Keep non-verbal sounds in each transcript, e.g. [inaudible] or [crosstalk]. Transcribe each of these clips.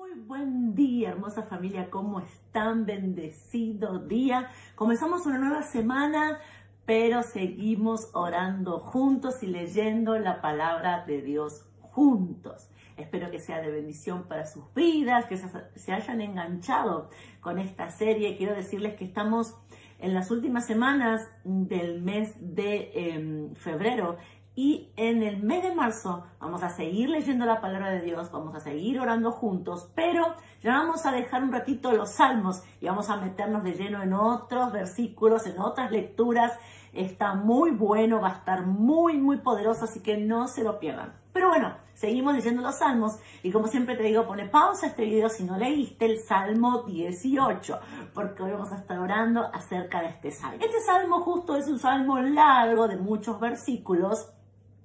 Muy buen día, hermosa familia, ¿cómo están? Bendecido día. Comenzamos una nueva semana, pero seguimos orando juntos y leyendo la palabra de Dios juntos. Espero que sea de bendición para sus vidas, que se hayan enganchado con esta serie. Quiero decirles que estamos en las últimas semanas del mes de eh, febrero y en el mes de marzo vamos a seguir leyendo la palabra de Dios, vamos a seguir orando juntos, pero ya vamos a dejar un ratito los salmos y vamos a meternos de lleno en otros versículos, en otras lecturas. Está muy bueno, va a estar muy, muy poderoso, así que no se lo pierdan. Pero bueno, seguimos leyendo los salmos y como siempre te digo, pone pausa a este video si no leíste el Salmo 18, porque hoy vamos a estar orando acerca de este salmo. Este salmo justo es un salmo largo de muchos versículos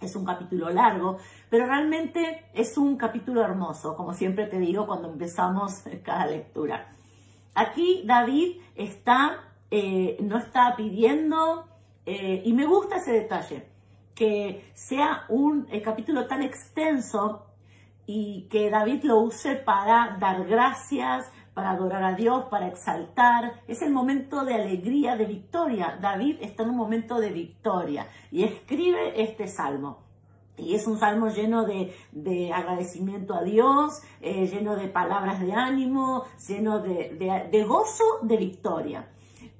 es un capítulo largo, pero realmente es un capítulo hermoso, como siempre te digo cuando empezamos [laughs] cada lectura. Aquí David está, eh, no está pidiendo, eh, y me gusta ese detalle, que sea un capítulo tan extenso y que David lo use para dar gracias, para adorar a Dios, para exaltar. Es el momento de alegría, de victoria. David está en un momento de victoria y escribe este salmo. Y es un salmo lleno de, agradecimiento a Dios, eh, lleno de palabras de ánimo, lleno de, de gozo, de victoria.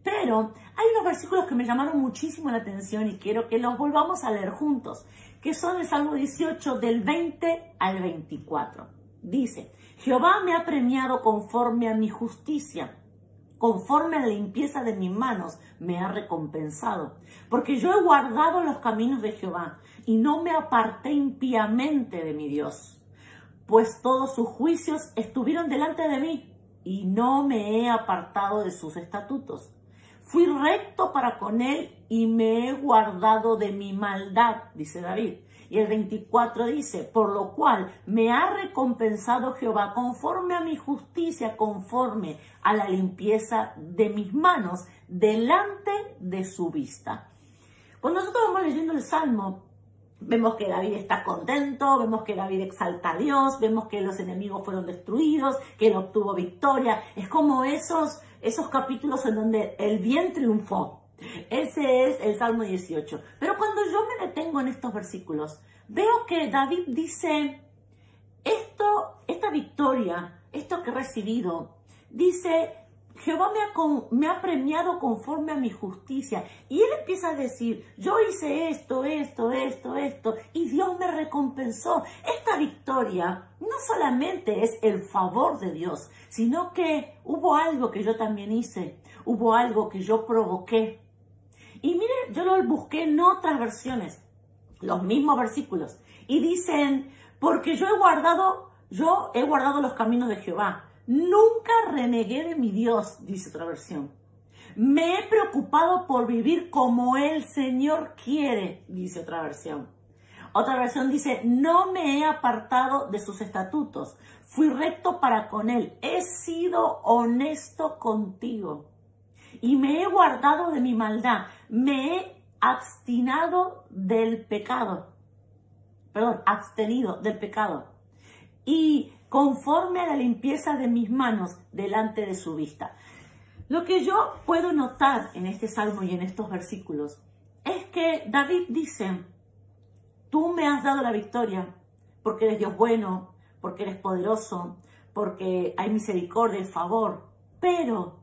Pero hay unos versículos que me llamaron muchísimo la atención y quiero que los volvamos a leer juntos, que son el Salmo 18 del 20 al 24. Dice, Jehová me ha premiado conforme a mi justicia conforme a la limpieza de mis manos, me ha recompensado. Porque yo he guardado los caminos de Jehová y no me aparté impíamente de mi Dios. Pues todos sus juicios estuvieron delante de mí y no me he apartado de sus estatutos. Fui recto para con él y me he guardado de mi maldad, dice David. Y el 24 dice, por lo cual me ha recompensado Jehová conforme a mi justicia, conforme a la limpieza de mis manos, delante de su vista. Cuando nosotros vamos leyendo el Salmo, vemos que David está contento, vemos que David exalta a Dios, vemos que los enemigos fueron destruidos, que él obtuvo victoria. Es como esos, esos capítulos en donde el bien triunfó. Ese es el Salmo 18. Pero cuando yo me detengo en estos versículos, veo que David dice, esto, esta victoria, esto que he recibido, dice, Jehová me ha, me ha, premiado conforme a mi justicia. Y él empieza a decir, yo hice esto, esto, esto, esto, y Dios me recompensó. Esta victoria no solamente es el favor de Dios, sino que hubo algo que yo también hice, hubo algo que yo provoqué, y miren, yo lo busqué en otras versiones, los mismos versículos, y dicen, porque yo he guardado, yo he guardado los caminos de Jehová. Nunca renegué de mi Dios, dice otra versión. Me he preocupado por vivir como el Señor quiere, dice otra versión. Otra versión dice, no me he apartado de sus estatutos, fui recto para con él, he sido honesto contigo y me he guardado de mi maldad, me he abstinado del pecado, perdón, abstenido del pecado, y conforme a la limpieza de mis manos delante de su vista. Lo que yo puedo notar en este salmo y en estos versículos es que David dice, tú me has dado la victoria porque eres Dios bueno, porque eres poderoso, porque hay misericordia y favor, pero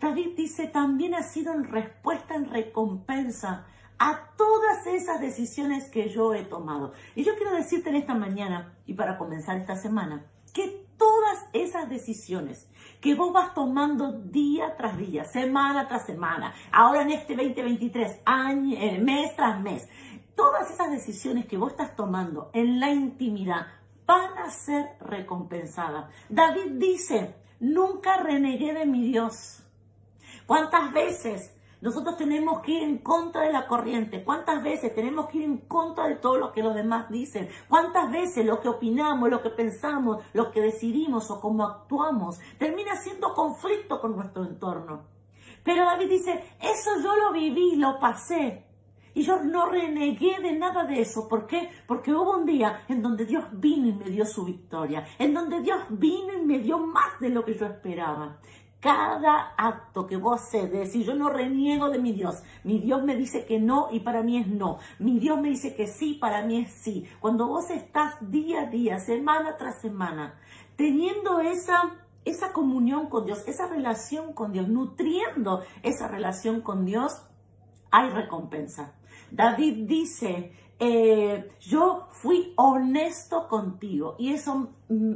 David dice, también ha sido en respuesta, en recompensa a todas esas decisiones que yo he tomado. Y yo quiero decirte en esta mañana y para comenzar esta semana, que todas esas decisiones que vos vas tomando día tras día, semana tras semana, ahora en este 2023, año, eh, mes tras mes, todas esas decisiones que vos estás tomando en la intimidad van a ser recompensadas. David dice, nunca renegué de mi Dios. ¿Cuántas veces nosotros tenemos que ir en contra de la corriente? ¿Cuántas veces tenemos que ir en contra de todo lo que los demás dicen? ¿Cuántas veces lo que opinamos, lo que pensamos, lo que decidimos o cómo actuamos termina siendo conflicto con nuestro entorno? Pero David dice, eso yo lo viví, lo pasé. Y yo no renegué de nada de eso. ¿Por qué? Porque hubo un día en donde Dios vino y me dio su victoria. En donde Dios vino y me dio más de lo que yo esperaba. Cada acto que vos haces de decir, yo no reniego de mi Dios, mi Dios me dice que no y para mí es no, mi Dios me dice que sí, para mí es sí. Cuando vos estás día a día, semana tras semana, teniendo esa, esa comunión con Dios, esa relación con Dios, nutriendo esa relación con Dios, hay recompensa. David dice, eh, yo fui honesto contigo y eso mm,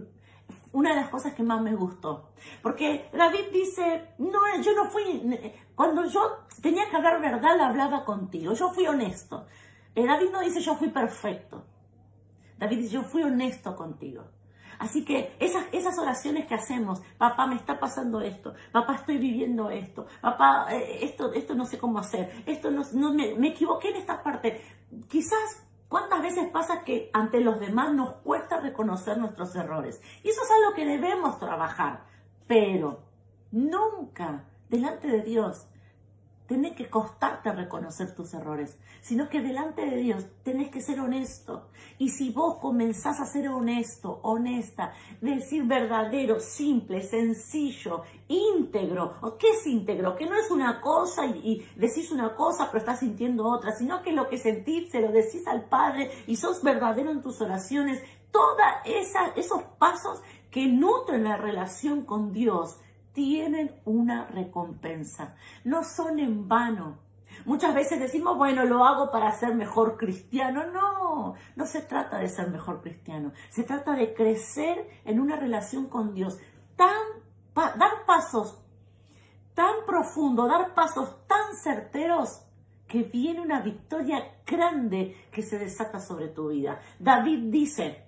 una de las cosas que más me gustó. Porque David dice, no, yo no fui, cuando yo tenía que hablar verdad, la hablaba contigo, yo fui honesto. Eh, David no dice yo fui perfecto. David dice yo fui honesto contigo. Así que esas, esas oraciones que hacemos, papá, me está pasando esto, papá, estoy viviendo esto, papá, eh, esto, esto no sé cómo hacer, esto no, no me, me equivoqué en esta parte. Quizás ¿Cuántas veces pasa que ante los demás nos cuesta reconocer nuestros errores? Y eso es algo que debemos trabajar, pero nunca delante de Dios tenés que costarte reconocer tus errores, sino que delante de Dios tenés que ser honesto. Y si vos comenzás a ser honesto, honesta, decir verdadero, simple, sencillo, íntegro, ¿o qué es íntegro? Que no es una cosa y, decís una cosa pero estás sintiendo otra, sino que lo que sentís se lo decís al Padre y sos verdadero en tus oraciones. Todos esos pasos que nutren la relación con Dios tienen una recompensa, no son en vano. Muchas veces decimos, bueno, lo hago para ser mejor cristiano. No, no se trata de ser mejor cristiano. Se trata de crecer en una relación con Dios. Tan, dar pasos tan profundo, dar pasos tan certeros que viene una victoria grande que se desata sobre tu vida. David dice,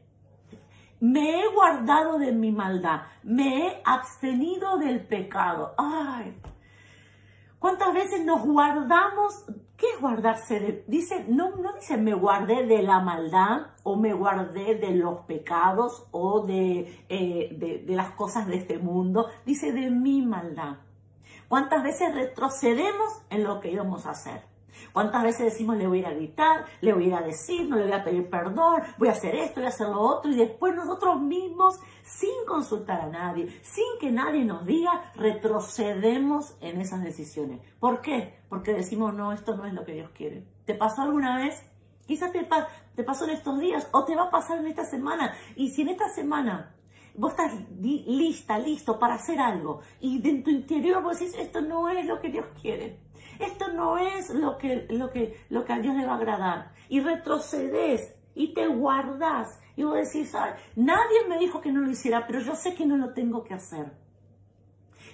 me he guardado de mi maldad, me he abstenido del pecado. Ay, ¿cuántas veces nos guardamos? ¿Qué es guardarse de? Dice, no, no dice me guardé de la maldad o me guardé de los pecados o de, eh, de, de las cosas de este mundo. Dice de mi maldad. ¿Cuántas veces retrocedemos en lo que íbamos a hacer? ¿Cuántas veces decimos le voy a ir a gritar, le voy a ir a decir, no le voy a pedir perdón, voy a hacer esto, voy a hacer lo otro y después nosotros mismos, sin consultar a nadie, sin que nadie nos diga, retrocedemos en esas decisiones. ¿Por qué? Porque decimos, no, esto no es lo que Dios quiere. ¿Te pasó alguna vez? Quizás te, pasó en estos días o te va a pasar en esta semana. Y si en esta semana vos estás lista, listo para hacer algo y en tu interior vos decís, esto no es lo que Dios quiere esto no es lo que, lo que, lo que a Dios le va a agradar. Y retrocedes y te guardas. Y vos decís, nadie me dijo que no lo hiciera, pero yo sé que no lo tengo que hacer.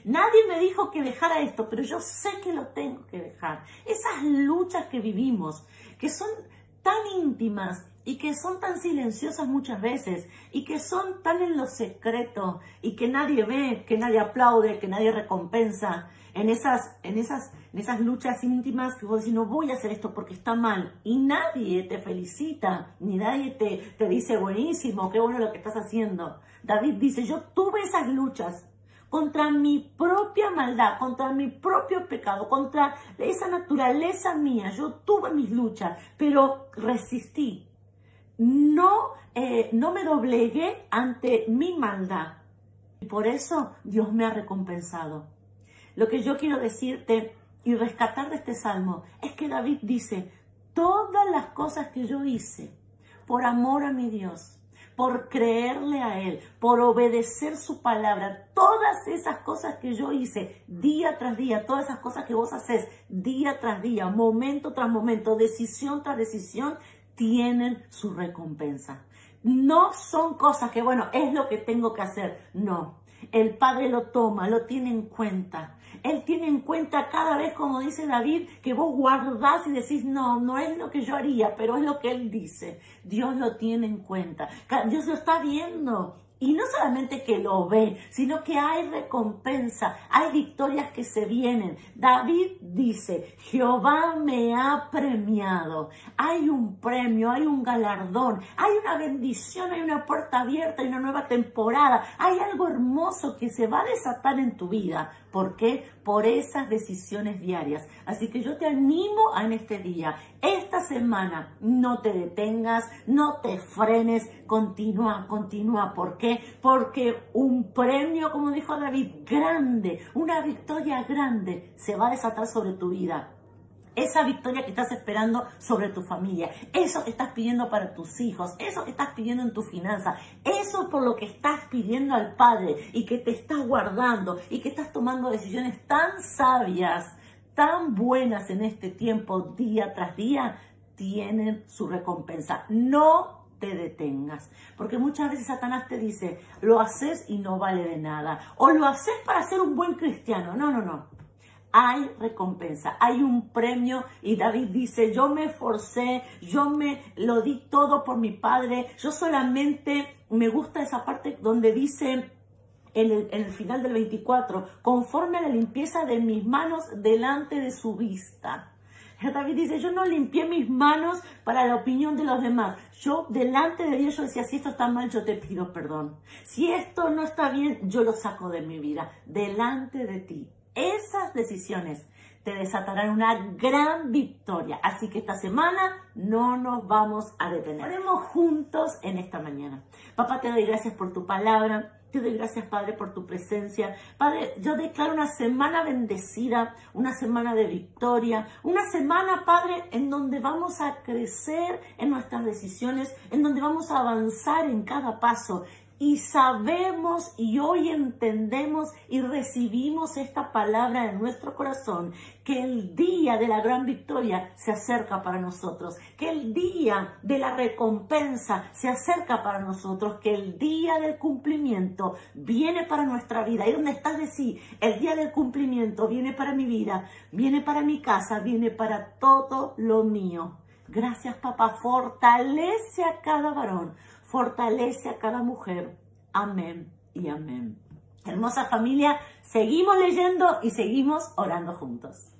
Nadie me dijo que dejara esto, pero yo sé que lo tengo que dejar. Esas luchas que vivimos, que son tan íntimas y que son tan silenciosas muchas veces y que son tan en lo secreto y que nadie ve, que nadie aplaude, que nadie recompensa, en esas, en esas, en esas luchas íntimas que no voy a hacer esto porque está mal y nadie te felicita, ni nadie te, te dice buenísimo, qué bueno lo que estás haciendo. David dice, yo tuve esas luchas contra mi propia maldad, contra mi propio pecado, contra esa naturaleza mía. Yo tuve mis luchas, pero resistí. No, eh, no me doblegué ante mi maldad. Y por eso Dios me ha recompensado. Lo que yo quiero decirte y rescatar de este salmo es que David dice, todas las cosas que yo hice por amor a mi Dios, por creerle a Él, por obedecer su palabra, todas esas cosas que yo hice día tras día, todas esas cosas que vos haces día tras día, momento tras momento, decisión tras decisión, tienen su recompensa. No son cosas que, bueno, es lo que tengo que hacer. No, el Padre lo toma, lo tiene en cuenta. Él tiene en cuenta cada vez, como dice David, que vos guardás y decís, no, no es lo que yo haría, pero es lo que Él dice. Dios lo tiene en cuenta. Dios lo está viendo. Y no solamente que lo ve, sino que hay recompensa, hay victorias que se vienen. David dice, Jehová me ha premiado. Hay un premio, hay un galardón, hay una bendición, hay una puerta abierta, hay una nueva temporada, hay algo hermoso que se va a desatar en tu vida. ¿Por qué? Por esas decisiones diarias. Así que yo te animo en este día, esta semana, no te detengas, no te frenes, continúa, continúa. ¿Por qué? Porque un premio, como dijo David, grande, una victoria grande se va a desatar sobre tu vida esa victoria que estás esperando sobre tu familia, eso que estás pidiendo para tus hijos, eso que estás pidiendo en tu finanza, eso por lo que estás pidiendo al Padre y que te estás guardando y que estás tomando decisiones tan sabias, tan buenas en este tiempo, día tras día, tienen su recompensa. No te detengas. Porque muchas veces Satanás te dice, lo haces y no vale de nada. O lo haces para ser un buen cristiano. No, no, no hay recompensa, hay un premio y David dice, yo me esforcé, yo me lo di todo por mi padre, yo solamente me gusta esa parte donde dice en el, final del 24, conforme a la limpieza de mis manos delante de su vista. David dice, yo no limpié mis manos para la opinión de los demás. Yo delante de Dios yo decía, si esto está mal, yo te pido perdón. Si esto no está bien, yo lo saco de mi vida. Delante de ti. Esas decisiones te desatarán una gran victoria. Así que esta semana no nos vamos a detener. Haremos juntos en esta mañana. Papá, te doy gracias por tu palabra. Te doy gracias, Padre, por tu presencia. Padre, yo declaro una semana bendecida, una semana de victoria, una semana, Padre, en donde vamos a crecer en nuestras decisiones, en donde vamos a avanzar en cada paso y sabemos y hoy entendemos y recibimos esta palabra en nuestro corazón, que el día de la gran victoria se acerca para nosotros, que el día de la recompensa se acerca para nosotros, que el día del cumplimiento viene para nuestra vida. Ahí donde estás de sí, el día del cumplimiento viene para mi vida, viene para mi casa, viene para todo lo mío. Gracias papá, fortalece a cada varón fortalece a cada mujer. Amén y amén. Hermosa familia, seguimos leyendo y seguimos orando juntos.